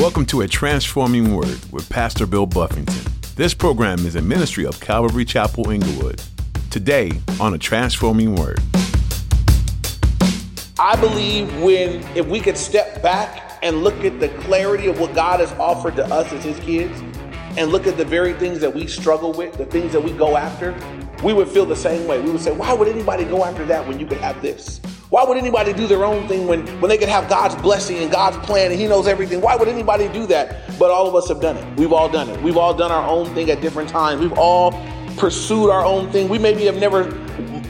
Welcome to A Transforming Word with Pastor Bill Buffington. This program is a ministry of Calvary Chapel Inglewood. Today on A Transforming Word. I believe when, if we could step back and look at the clarity of what God has offered to us as His kids, and look at the very things that we struggle with, the things that we go after, we would feel the same way. We would say, why would anybody go after that when you could have this? Why would anybody do their own thing when, when they could have God's blessing and God's plan and He knows everything? Why would anybody do that? But all of us have done it. We've all done it. We've all done our own thing at different times. We've all pursued our own thing. We maybe have never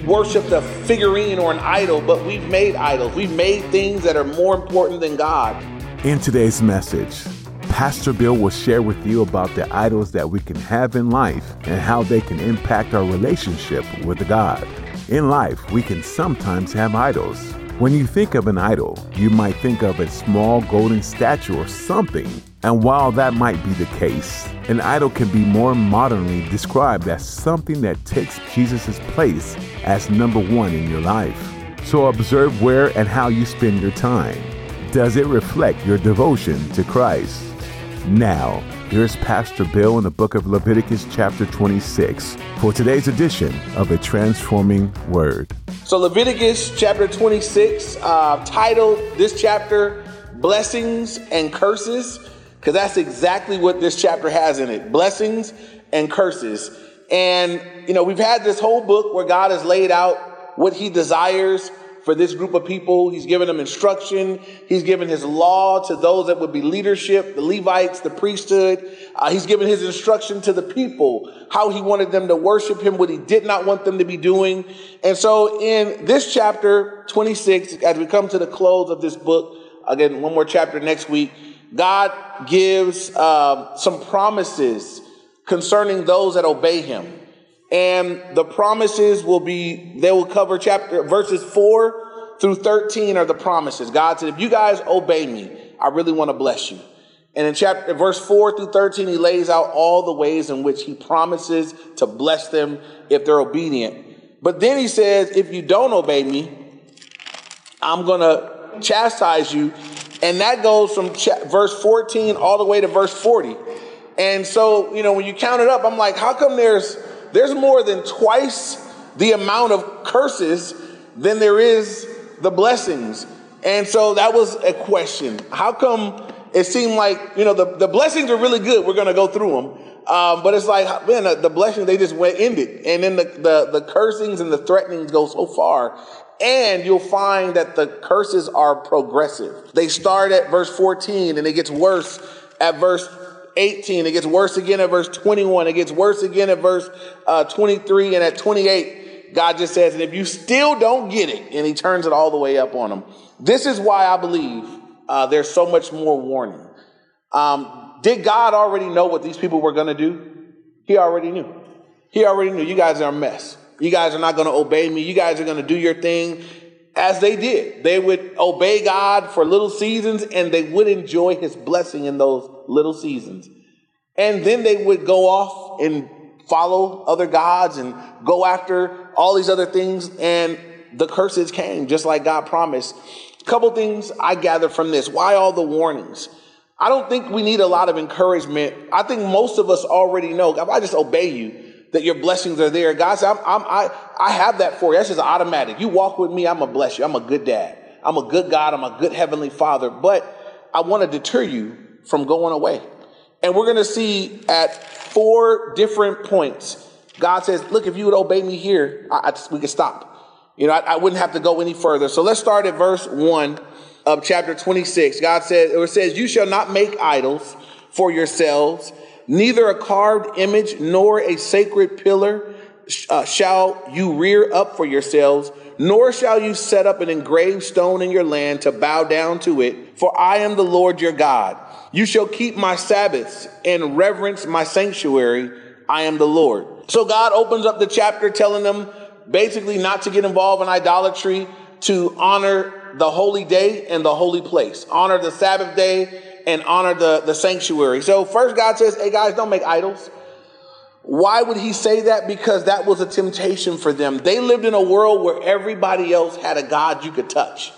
worshiped a figurine or an idol, but we've made idols. We've made things that are more important than God. In today's message, Pastor Bill will share with you about the idols that we can have in life and how they can impact our relationship with God. In life, we can sometimes have idols. When you think of an idol, you might think of a small golden statue or something. And while that might be the case, an idol can be more modernly described as something that takes Jesus' place as number one in your life. So observe where and how you spend your time. Does it reflect your devotion to Christ? Now, here's Pastor Bill in the book of Leviticus, chapter 26, for today's edition of A Transforming Word. So, Leviticus chapter 26, uh, titled this chapter Blessings and Curses, because that's exactly what this chapter has in it blessings and curses. And, you know, we've had this whole book where God has laid out what he desires for this group of people. He's given them instruction. He's given his law to those that would be leadership, the Levites, the priesthood. Uh, he's given his instruction to the people, how he wanted them to worship him, what he did not want them to be doing. And so in this chapter 26, as we come to the close of this book, again, one more chapter next week, God gives uh, some promises concerning those that obey him. And the promises will be, they will cover chapter, verses 4 through 13 are the promises. God said, if you guys obey me, I really want to bless you. And in chapter, verse 4 through 13, he lays out all the ways in which he promises to bless them if they're obedient. But then he says, if you don't obey me, I'm going to chastise you. And that goes from cha- verse 14 all the way to verse 40. And so, you know, when you count it up, I'm like, how come there's there's more than twice the amount of curses than there is the blessings. And so that was a question. How come it seemed like, you know, the, the blessings are really good. We're going to go through them. Um, but it's like, man, the, the blessings, they just went ended. And then the, the, the cursings and the threatenings go so far. And you'll find that the curses are progressive. They start at verse 14 and it gets worse at verse 18. It gets worse again at verse 21. It gets worse again at verse uh, 23. And at 28, God just says, and if you still don't get it, and he turns it all the way up on them. This is why I believe uh, there's so much more warning. Um, did God already know what these people were going to do? He already knew. He already knew you guys are a mess. You guys are not going to obey me. You guys are going to do your thing as they did. They would obey God for little seasons and they would enjoy his blessing in those little seasons. And then they would go off and follow other gods and go after all these other things. And the curses came just like God promised. A couple things I gather from this. Why all the warnings? I don't think we need a lot of encouragement. I think most of us already know. If I just obey you, that your blessings are there. God said, I'm, I'm, i I, have that for you. That's just automatic. You walk with me, I'm going to bless you. I'm a good dad. I'm a good God. I'm a good heavenly father. But I want to deter you from going away. And we're going to see at four different points. God says, look, if you would obey me here, I, I, we could stop. You know, I, I wouldn't have to go any further. So let's start at verse one of chapter 26. God says, it says, you shall not make idols for yourselves Neither a carved image nor a sacred pillar uh, shall you rear up for yourselves, nor shall you set up an engraved stone in your land to bow down to it, for I am the Lord your God. You shall keep my Sabbaths and reverence my sanctuary. I am the Lord. So God opens up the chapter telling them basically not to get involved in idolatry, to honor the holy day and the holy place, honor the Sabbath day and honor the, the sanctuary. So first God says, hey guys, don't make idols. Why would he say that? Because that was a temptation for them. They lived in a world where everybody else had a God you could touch.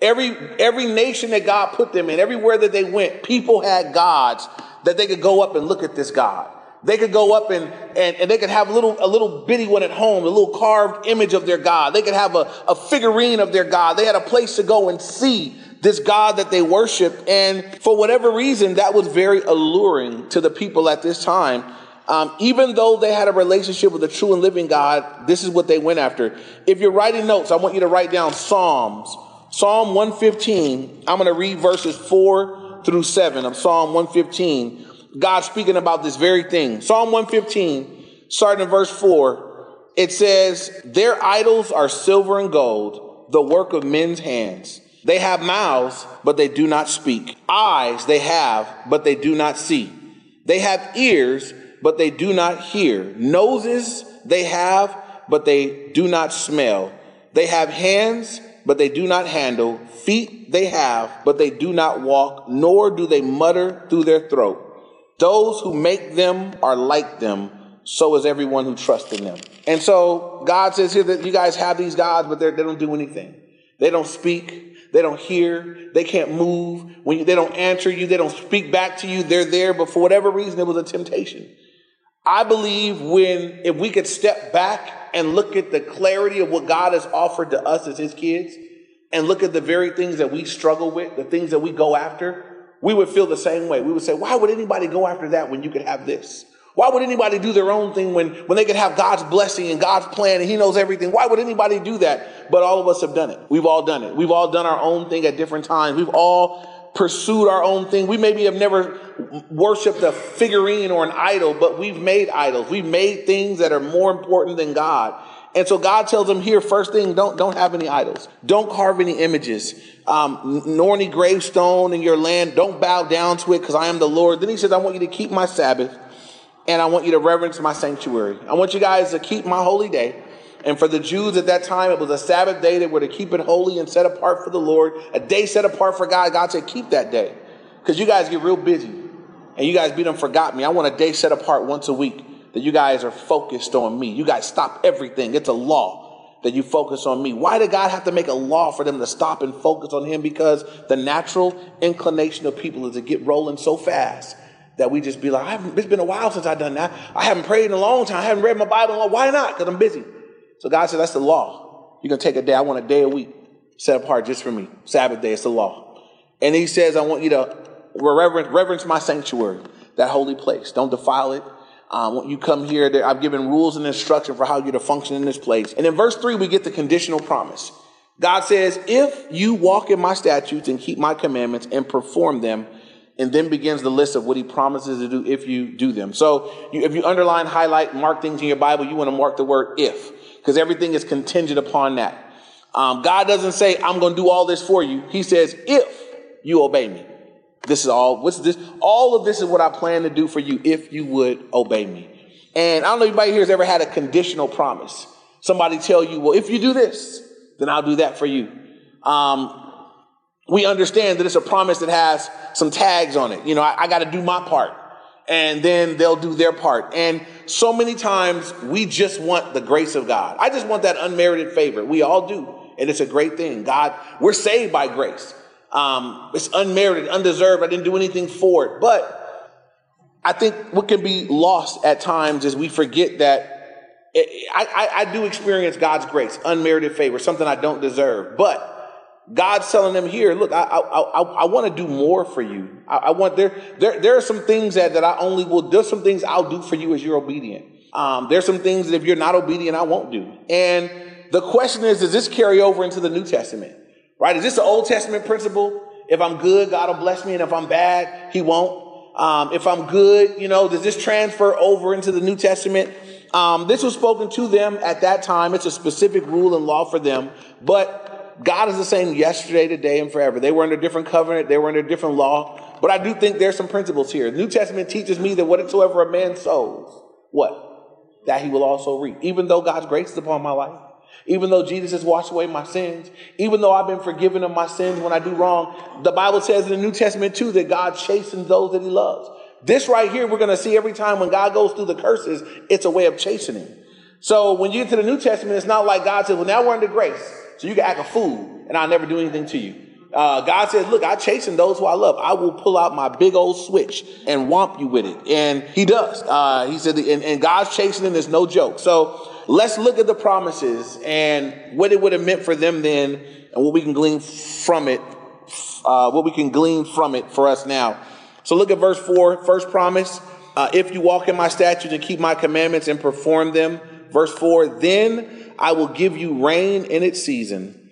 Every every nation that God put them in, everywhere that they went, people had gods that they could go up and look at this God. They could go up and, and, and they could have a little, a little bitty one at home, a little carved image of their God. They could have a, a figurine of their God. They had a place to go and see this God that they worshiped. And for whatever reason, that was very alluring to the people at this time. Um, even though they had a relationship with the true and living God, this is what they went after. If you're writing notes, I want you to write down Psalms. Psalm 115, I'm going to read verses 4 through 7 of Psalm 115. God speaking about this very thing. Psalm 115, starting in verse 4, it says, Their idols are silver and gold, the work of men's hands. They have mouths, but they do not speak. Eyes they have, but they do not see. They have ears, but they do not hear. Noses they have, but they do not smell. They have hands, but they do not handle. Feet they have, but they do not walk, nor do they mutter through their throat. Those who make them are like them, so is everyone who trusts in them. And so God says here that you guys have these gods, but they don't do anything. They don't speak. They don't hear. They can't move. When you, they don't answer you, they don't speak back to you. They're there, but for whatever reason, it was a temptation. I believe when, if we could step back and look at the clarity of what God has offered to us as his kids, and look at the very things that we struggle with, the things that we go after, we would feel the same way. We would say, why would anybody go after that when you could have this? Why would anybody do their own thing when, when they could have God's blessing and God's plan and He knows everything? Why would anybody do that? But all of us have done it. We've all done it. We've all done our own thing at different times. We've all pursued our own thing. We maybe have never worshiped a figurine or an idol, but we've made idols. We've made things that are more important than God. And so God tells them here, first thing, don't, don't have any idols. Don't carve any images, um, nor any gravestone in your land. Don't bow down to it because I am the Lord. Then he says, I want you to keep my Sabbath and I want you to reverence my sanctuary. I want you guys to keep my holy day. And for the Jews at that time, it was a Sabbath day. They were to keep it holy and set apart for the Lord, a day set apart for God. God said, keep that day because you guys get real busy and you guys beat them, forgot me. I want a day set apart once a week that you guys are focused on me. You guys stop everything. It's a law that you focus on me. Why did God have to make a law for them to stop and focus on him? Because the natural inclination of people is to get rolling so fast that we just be like, it's been a while since I've done that. I haven't prayed in a long time. I haven't read my Bible. Why not? Because I'm busy. So God said, that's the law. You're going to take a day. I want a day a week set apart just for me. Sabbath day, it's the law. And he says, I want you to reverence, reverence my sanctuary, that holy place. Don't defile it. Um, when you come here, I've given rules and instruction for how you're to function in this place. And in verse 3, we get the conditional promise. God says, If you walk in my statutes and keep my commandments and perform them, and then begins the list of what he promises to do if you do them. So you, if you underline, highlight, mark things in your Bible, you want to mark the word if, because everything is contingent upon that. Um, God doesn't say, I'm going to do all this for you. He says, if you obey me. This is all, what's this? All of this is what I plan to do for you if you would obey me. And I don't know if anybody here has ever had a conditional promise. Somebody tell you, well, if you do this, then I'll do that for you. Um, we understand that it's a promise that has some tags on it. You know, I, I got to do my part and then they'll do their part. And so many times we just want the grace of God. I just want that unmerited favor. We all do. And it's a great thing. God, we're saved by grace. Um, it's unmerited, undeserved. I didn't do anything for it. But I think what can be lost at times is we forget that it, I, I, I do experience God's grace, unmerited favor, something I don't deserve. But God's telling them here, look, I, I, I, I want to do more for you. I, I, want there, there, there are some things that, that I only will, there's some things I'll do for you as you're obedient. Um, there's some things that if you're not obedient, I won't do. And the question is, does this carry over into the New Testament? Right? Is this an Old Testament principle? If I'm good, God will bless me. And if I'm bad, he won't. Um, if I'm good, you know, does this transfer over into the New Testament? Um, this was spoken to them at that time. It's a specific rule and law for them. But God is the same yesterday, today, and forever. They were under different covenant. They were under different law. But I do think there's some principles here. The New Testament teaches me that whatsoever a man sows, what? That he will also reap. Even though God's grace is upon my life, even though Jesus has washed away my sins, even though I've been forgiven of my sins when I do wrong, the Bible says in the New Testament too that God chastens those that he loves. This right here, we're going to see every time when God goes through the curses, it's a way of chastening. So when you get to the New Testament, it's not like God says, well, now we're under grace, so you can act a fool and I'll never do anything to you. Uh, God says, look, I chasten those who I love. I will pull out my big old switch and whomp you with it. And he does. Uh, he said, and, and God's chastening is no joke. So let's look at the promises and what it would have meant for them then and what we can glean from it, uh, what we can glean from it for us now. So look at verse four. First promise, uh, if you walk in my statutes and keep my commandments and perform them. Verse four, then I will give you rain in its season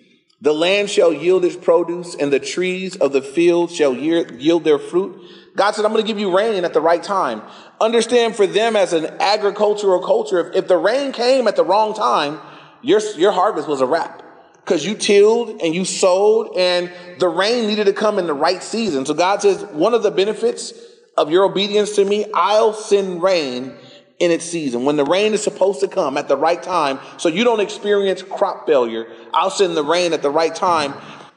the land shall yield its produce, and the trees of the field shall yield their fruit. God said, I'm going to give you rain at the right time. Understand for them as an agricultural culture, if, if the rain came at the wrong time, your, your harvest was a wrap. Because you tilled and you sowed, and the rain needed to come in the right season. So God says, one of the benefits of your obedience to me, I'll send rain in its season, when the rain is supposed to come at the right time, so you don't experience crop failure. I'll send the rain at the right time.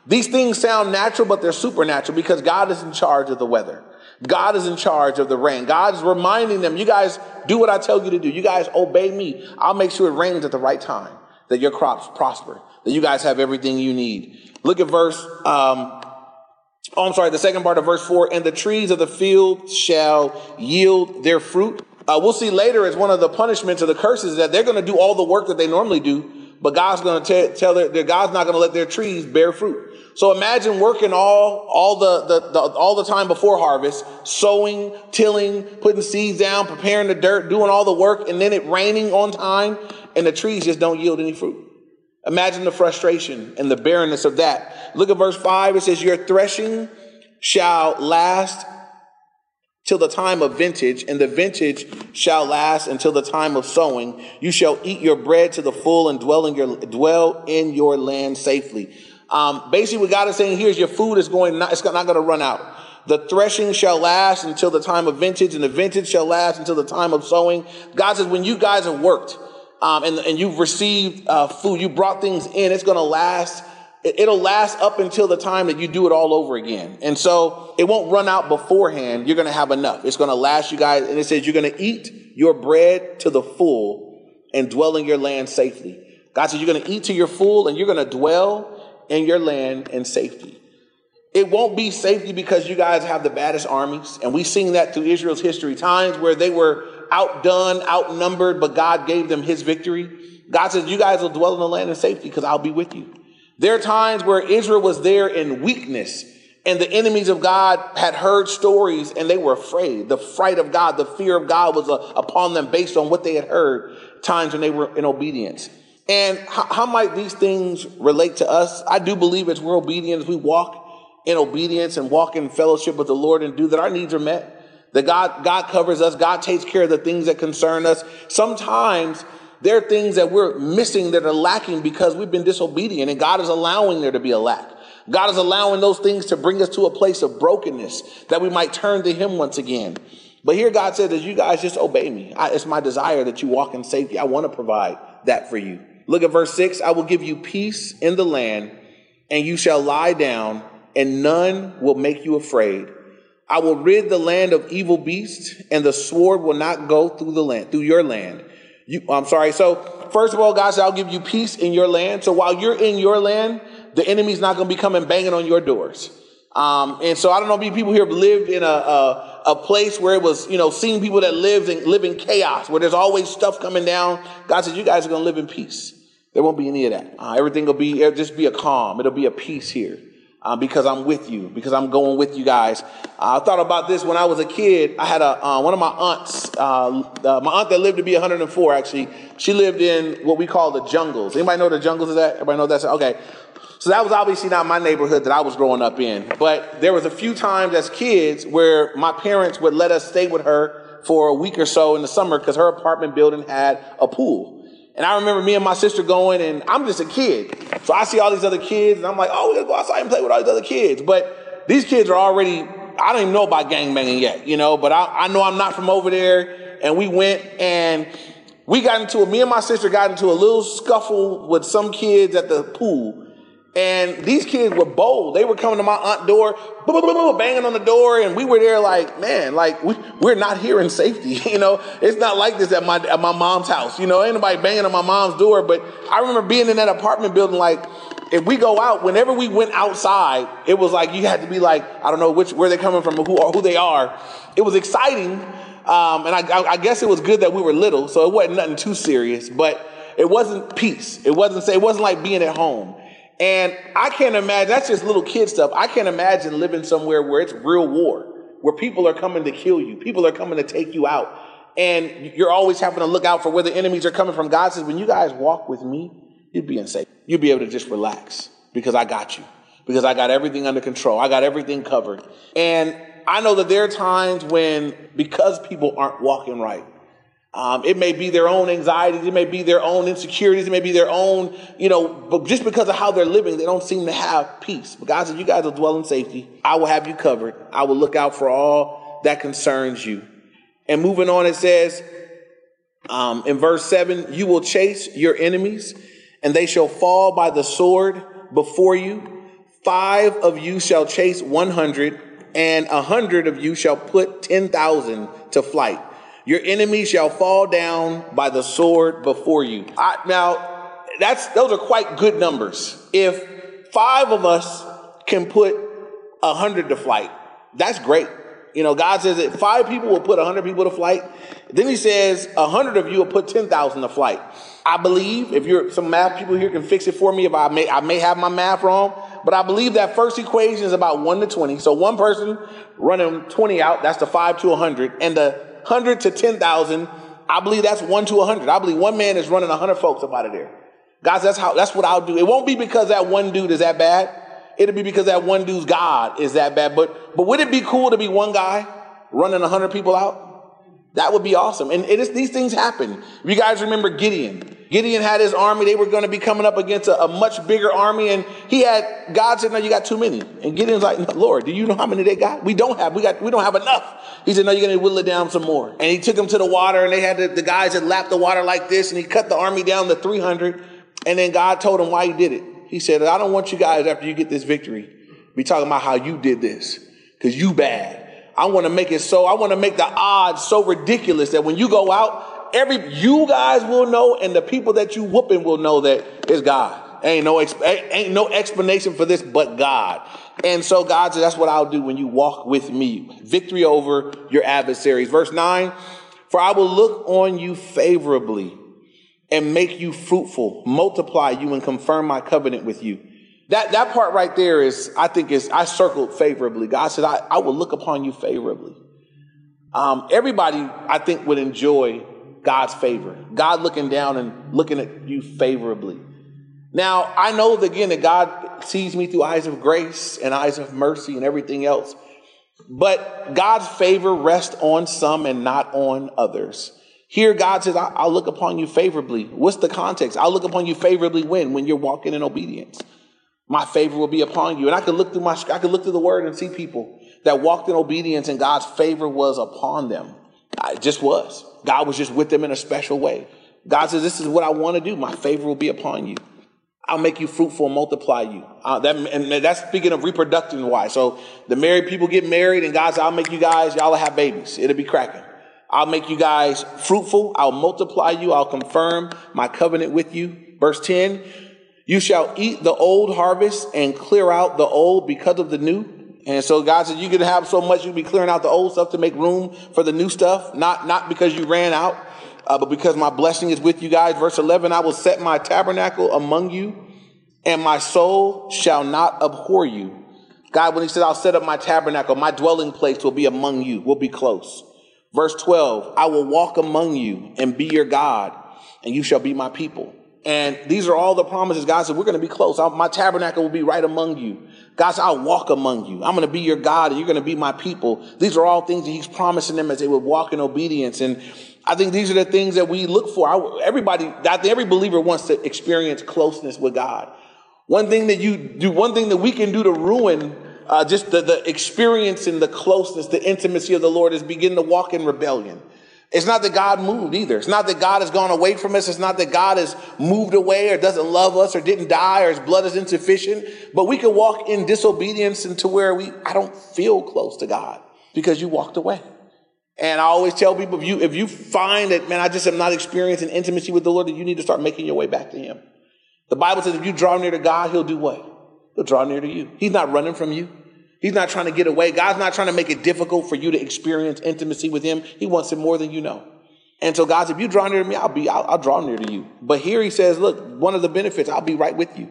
These things sound natural, but they're supernatural because God is in charge of the weather. God is in charge of the rain. God is reminding them, you guys do what I tell you to do. You guys obey me. I'll make sure it rains at the right time, that your crops prosper, that you guys have everything you need. Look at verse, um, oh, I'm sorry, the second part of verse four, and the trees of the field shall yield their fruit. Uh, we'll see later as one of the punishments or the curses that they're going to do all the work that they normally do, but God's going to tell their, their God's not going to let their trees bear fruit. So imagine working all all the, the, the, all the time before harvest, sowing, tilling, putting seeds down, preparing the dirt, doing all the work, and then it raining on time, and the trees just don't yield any fruit. Imagine the frustration and the barrenness of that. Look at verse five. It says, "Your threshing shall last till the time of vintage, and the vintage shall last until the time of sowing. You shall eat your bread to the full and dwell in your dwell in your land safely. Um, basically, what God is saying here is your food is going not, it's not going to run out. The threshing shall last until the time of vintage, and the vintage shall last until the time of sowing. God says, when you guys have worked um, and, and you've received uh, food, you brought things in, it's going to last it'll last up until the time that you do it all over again. And so it won't run out beforehand. You're going to have enough. It's going to last you guys. And it says you're going to eat your bread to the full and dwell in your land safely. God says you're going to eat to your full and you're going to dwell in your land in safety. It won't be safety because you guys have the baddest armies. And we've seen that through Israel's history, times where they were outdone, outnumbered, but God gave them his victory. God says, you guys will dwell in the land in safety because I'll be with you. There are times where Israel was there in weakness and the enemies of God had heard stories and they were afraid. The fright of God, the fear of God was uh, upon them based on what they had heard times when they were in obedience. And how, how might these things relate to us? I do believe as we're obedient, as we walk in obedience and walk in fellowship with the Lord and do that our needs are met. That God, God covers us. God takes care of the things that concern us. Sometimes there are things that we're missing that are lacking because we've been disobedient, and God is allowing there to be a lack. God is allowing those things to bring us to a place of brokenness that we might turn to Him once again. But here God says, as you guys just obey me, I, it's my desire that you walk in safety. I want to provide that for you. Look at verse six. I will give you peace in the land, and you shall lie down, and none will make you afraid. I will rid the land of evil beasts, and the sword will not go through the land, through your land. You, I'm sorry. So, first of all, God said, I'll give you peace in your land. So while you're in your land, the enemy's not going to be coming banging on your doors. Um, and so I don't know if people here have lived in a, a, a, place where it was, you know, seeing people that lived in, live in chaos, where there's always stuff coming down. God said, you guys are going to live in peace. There won't be any of that. Uh, everything will be, just be a calm. It'll be a peace here uh, because I'm with you, because I'm going with you guys. I thought about this when I was a kid. I had a uh, one of my aunts, uh, uh, my aunt that lived to be 104. Actually, she lived in what we call the jungles. Anybody know the jungles is that? Everybody know that's okay. So that was obviously not my neighborhood that I was growing up in. But there was a few times as kids where my parents would let us stay with her for a week or so in the summer because her apartment building had a pool. And I remember me and my sister going, and I'm just a kid. So I see all these other kids, and I'm like, oh, we gotta go outside and play with all these other kids. But these kids are already, I don't even know about gang banging yet, you know, but I, I know I'm not from over there. And we went and we got into a, me and my sister got into a little scuffle with some kids at the pool. And these kids were bold. They were coming to my aunt door, banging on the door, and we were there like, man, like we, we're not here in safety. You know, it's not like this at my at my mom's house. You know, ain't nobody banging on my mom's door. But I remember being in that apartment building, like, if we go out, whenever we went outside, it was like you had to be like, I don't know which where they're coming from, or who who they are. It was exciting, um, and I, I, guess it was good that we were little, so it wasn't nothing too serious. But it wasn't peace. It wasn't say it wasn't like being at home. And I can't imagine that's just little kid stuff. I can't imagine living somewhere where it's real war, where people are coming to kill you, people are coming to take you out, and you're always having to look out for where the enemies are coming from. God says, when you guys walk with me, you'd be in safe. You'd be able to just relax because I got you, because I got everything under control. I got everything covered. And I know that there are times when, because people aren't walking right, um, it may be their own anxieties, it may be their own insecurities, it may be their own, you know, but just because of how they're living, they don't seem to have peace. But God said, You guys will dwell in safety. I will have you covered. I will look out for all that concerns you. And moving on, it says um, in verse 7 You will chase your enemies and they shall fall by the sword before you. Five of you shall chase one hundred, and a hundred of you shall put ten thousand to flight. Your enemies shall fall down by the sword before you. I, now, that's those are quite good numbers. If five of us can put a hundred to flight, that's great. You know, God says that five people will put a hundred people to flight. Then He says a hundred of you will put ten thousand to flight. I believe, if you're some math people here can fix it for me, if I may, I may have my math wrong, but I believe that first equation is about one to 20. So one person running 20 out, that's the five to 100, and the 100 to 10,000, I believe that's one to 100. I believe one man is running 100 folks up out of there. Guys, that's how, that's what I'll do. It won't be because that one dude is that bad. It'll be because that one dude's God is that bad. But, but would it be cool to be one guy running 100 people out? That would be awesome. And it is, these things happen. You guys remember Gideon, Gideon had his army. They were going to be coming up against a, a, much bigger army. And he had, God said, no, you got too many. And Gideon's like, no, Lord, do you know how many they got? We don't have, we got, we don't have enough. He said, no, you're going to whittle it down some more. And he took them to the water and they had the, the guys that lapped the water like this. And he cut the army down to 300. And then God told him why he did it. He said, I don't want you guys after you get this victory be talking about how you did this because you bad. I want to make it so, I want to make the odds so ridiculous that when you go out, every you guys will know, and the people that you whooping will know that it's God. Ain't no ain't no explanation for this but God. And so God said, that's what I'll do when you walk with me. Victory over your adversaries. Verse 9, for I will look on you favorably and make you fruitful, multiply you and confirm my covenant with you. That, that part right there is, I think is, I circled favorably. God said, I, I will look upon you favorably. Um, everybody, I think, would enjoy God's favor, God looking down and looking at you favorably. Now, I know that, again that God sees me through eyes of grace and eyes of mercy and everything else, but God's favor rests on some and not on others. Here, God says, I'll look upon you favorably. What's the context? I'll look upon you favorably when? When you're walking in obedience. My favor will be upon you. And I could look through my, I could look through the word and see people that walked in obedience and God's favor was upon them. It just was. God was just with them in a special way. God says, This is what I want to do. My favor will be upon you. I'll make you fruitful and multiply you. Uh, that, and that's speaking of reproductive wise. So the married people get married, and God says, I'll make you guys, y'all have babies. It'll be cracking. I'll make you guys fruitful. I'll multiply you. I'll confirm my covenant with you. Verse 10 You shall eat the old harvest and clear out the old because of the new. And so God said, you can have so much, you'll be clearing out the old stuff to make room for the new stuff. Not, not because you ran out, uh, but because my blessing is with you guys. Verse 11, I will set my tabernacle among you and my soul shall not abhor you. God, when he said, I'll set up my tabernacle, my dwelling place will be among you, will be close. Verse 12, I will walk among you and be your God and you shall be my people. And these are all the promises God said, we're going to be close. My tabernacle will be right among you. God said, I'll walk among you. I'm going to be your God and you're going to be my people. These are all things that he's promising them as they would walk in obedience. And I think these are the things that we look for. Everybody, I think every believer wants to experience closeness with God. One thing that you do, one thing that we can do to ruin uh, just the, the experience and the closeness, the intimacy of the Lord is begin to walk in rebellion. It's not that God moved either. It's not that God has gone away from us. It's not that God has moved away or doesn't love us or didn't die or his blood is insufficient. But we can walk in disobedience into where we, I don't feel close to God because you walked away. And I always tell people if you, if you find that, man, I just am not experiencing intimacy with the Lord, that you need to start making your way back to him. The Bible says if you draw near to God, he'll do what? He'll draw near to you. He's not running from you. He's not trying to get away. God's not trying to make it difficult for you to experience intimacy with him. He wants it more than you know. And so God said, if you draw near to me, I'll be, I'll, I'll draw near to you. But here he says, look, one of the benefits, I'll be right with you.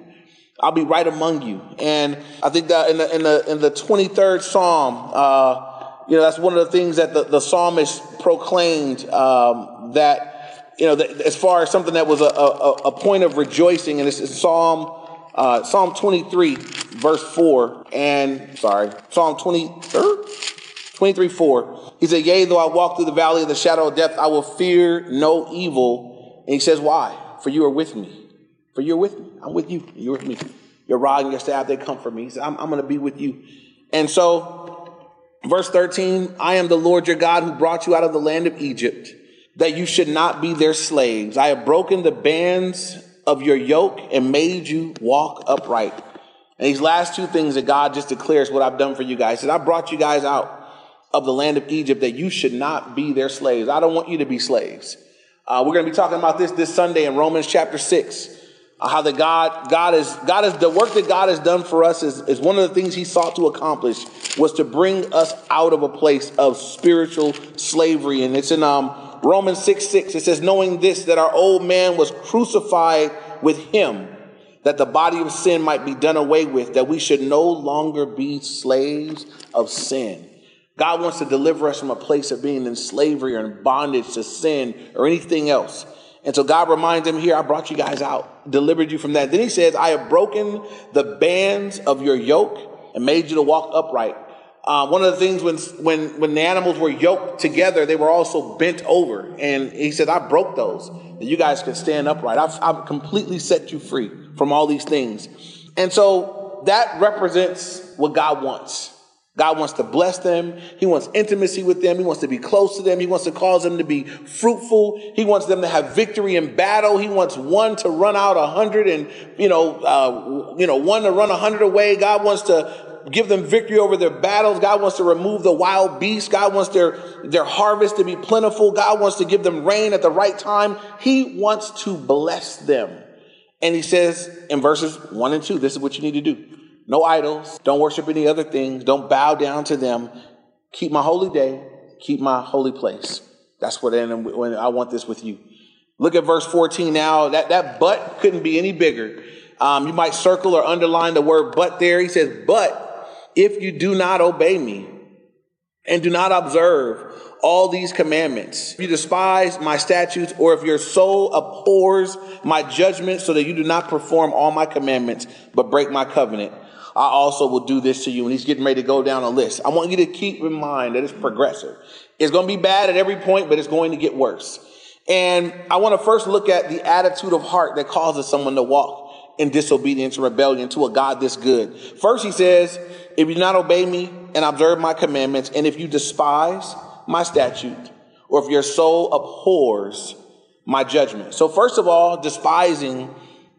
I'll be right among you. And I think that in the, in the, in the 23rd Psalm, uh, you know, that's one of the things that the, the psalmist proclaimed, um, that, you know, that as far as something that was a, a, a point of rejoicing, and it's Psalm, uh, Psalm 23, verse 4, and, sorry, Psalm 23, 23, 4. He said, Yea, though I walk through the valley of the shadow of death, I will fear no evil. And he says, Why? For you are with me. For you're with me. I'm with you. You're with me. Your rod and your staff, they comfort me. He said, I'm, I'm going to be with you. And so, verse 13, I am the Lord your God who brought you out of the land of Egypt, that you should not be their slaves. I have broken the bands of your yoke and made you walk upright. And these last two things that God just declares what I've done for you guys. He I brought you guys out of the land of Egypt that you should not be their slaves. I don't want you to be slaves. Uh, we're going to be talking about this this Sunday in Romans chapter 6. Uh, how the God, God is, God is, the work that God has done for us is, is one of the things he sought to accomplish was to bring us out of a place of spiritual slavery. And it's in, um, Romans 6, 6. It says, knowing this, that our old man was crucified with him that the body of sin might be done away with, that we should no longer be slaves of sin. God wants to deliver us from a place of being in slavery or in bondage to sin or anything else. And so God reminds him here, I brought you guys out, delivered you from that. Then he says, I have broken the bands of your yoke and made you to walk upright. Uh, one of the things when, when, when the animals were yoked together, they were also bent over. And he said, I broke those, that you guys can stand upright. I've, I've completely set you free from all these things. And so that represents what God wants. God wants to bless them. He wants intimacy with them. He wants to be close to them. He wants to cause them to be fruitful. He wants them to have victory in battle. He wants one to run out a hundred and, you know, uh, you know, one to run a hundred away. God wants to give them victory over their battles. God wants to remove the wild beasts. God wants their, their harvest to be plentiful. God wants to give them rain at the right time. He wants to bless them. And he says in verses one and two, this is what you need to do. No idols. Don't worship any other things. Don't bow down to them. Keep my holy day. Keep my holy place. That's what when I want this with you. Look at verse 14 now. That, that but couldn't be any bigger. Um, you might circle or underline the word but there. He says, but if you do not obey me and do not observe all these commandments, if you despise my statutes, or if your soul abhors my judgment so that you do not perform all my commandments, but break my covenant, I also will do this to you. And he's getting ready to go down a list. I want you to keep in mind that it's progressive. It's going to be bad at every point, but it's going to get worse. And I want to first look at the attitude of heart that causes someone to walk in disobedience and rebellion to a God this good. First, he says, if you do not obey me and observe my commandments, and if you despise my statute, or if your soul abhors my judgment. So first of all, despising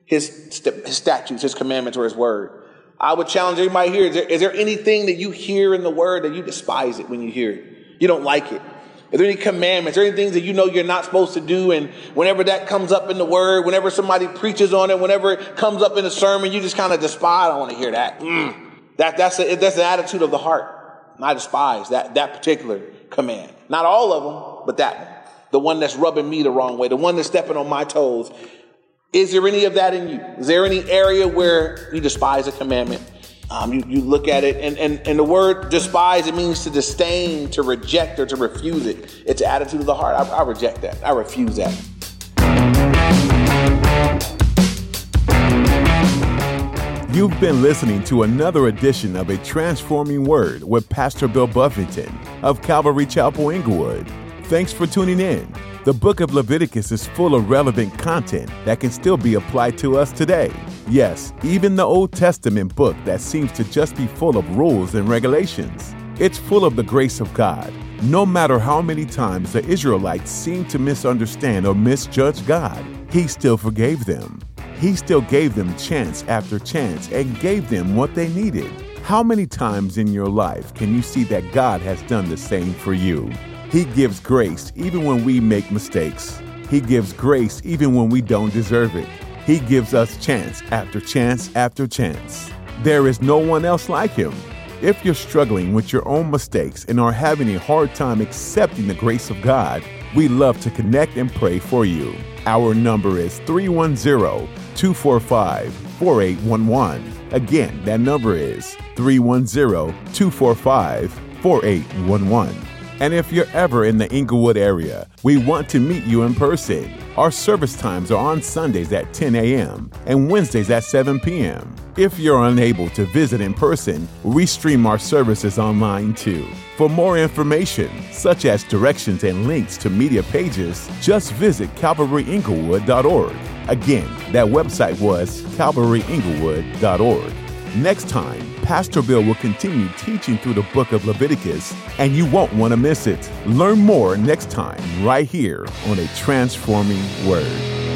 his, st- his statutes, his commandments, or his word. I would challenge everybody here. Is there, is there anything that you hear in the word that you despise it when you hear it? You don't like it. Are there any commandments? Are there any things that you know you're not supposed to do? And whenever that comes up in the word, whenever somebody preaches on it, whenever it comes up in a sermon, you just kind of despise. I don't want to hear that. Mm. That that's a, that's the attitude of the heart. I despise that that particular command. Not all of them, but that one. The one that's rubbing me the wrong way, the one that's stepping on my toes. Is there any of that in you? Is there any area where you despise a commandment? Um, you, you look at it, and, and, and the word despise, it means to disdain, to reject, or to refuse it. It's attitude of the heart. I, I reject that. I refuse that. You've been listening to another edition of A Transforming Word with Pastor Bill Buffington of Calvary Chapel Inglewood. Thanks for tuning in. The book of Leviticus is full of relevant content that can still be applied to us today. Yes, even the Old Testament book that seems to just be full of rules and regulations. It's full of the grace of God. No matter how many times the Israelites seemed to misunderstand or misjudge God, He still forgave them. He still gave them chance after chance and gave them what they needed. How many times in your life can you see that God has done the same for you? He gives grace even when we make mistakes. He gives grace even when we don't deserve it. He gives us chance after chance after chance. There is no one else like him. If you're struggling with your own mistakes and are having a hard time accepting the grace of God, we love to connect and pray for you. Our number is 310 245 4811. Again, that number is 310 245 4811. And if you're ever in the Inglewood area, we want to meet you in person. Our service times are on Sundays at 10 a.m. and Wednesdays at 7 p.m. If you're unable to visit in person, we stream our services online too. For more information, such as directions and links to media pages, just visit calvaryinglewood.org. Again, that website was calvaryinglewood.org. Next time, Pastor Bill will continue teaching through the book of Leviticus, and you won't want to miss it. Learn more next time, right here on A Transforming Word.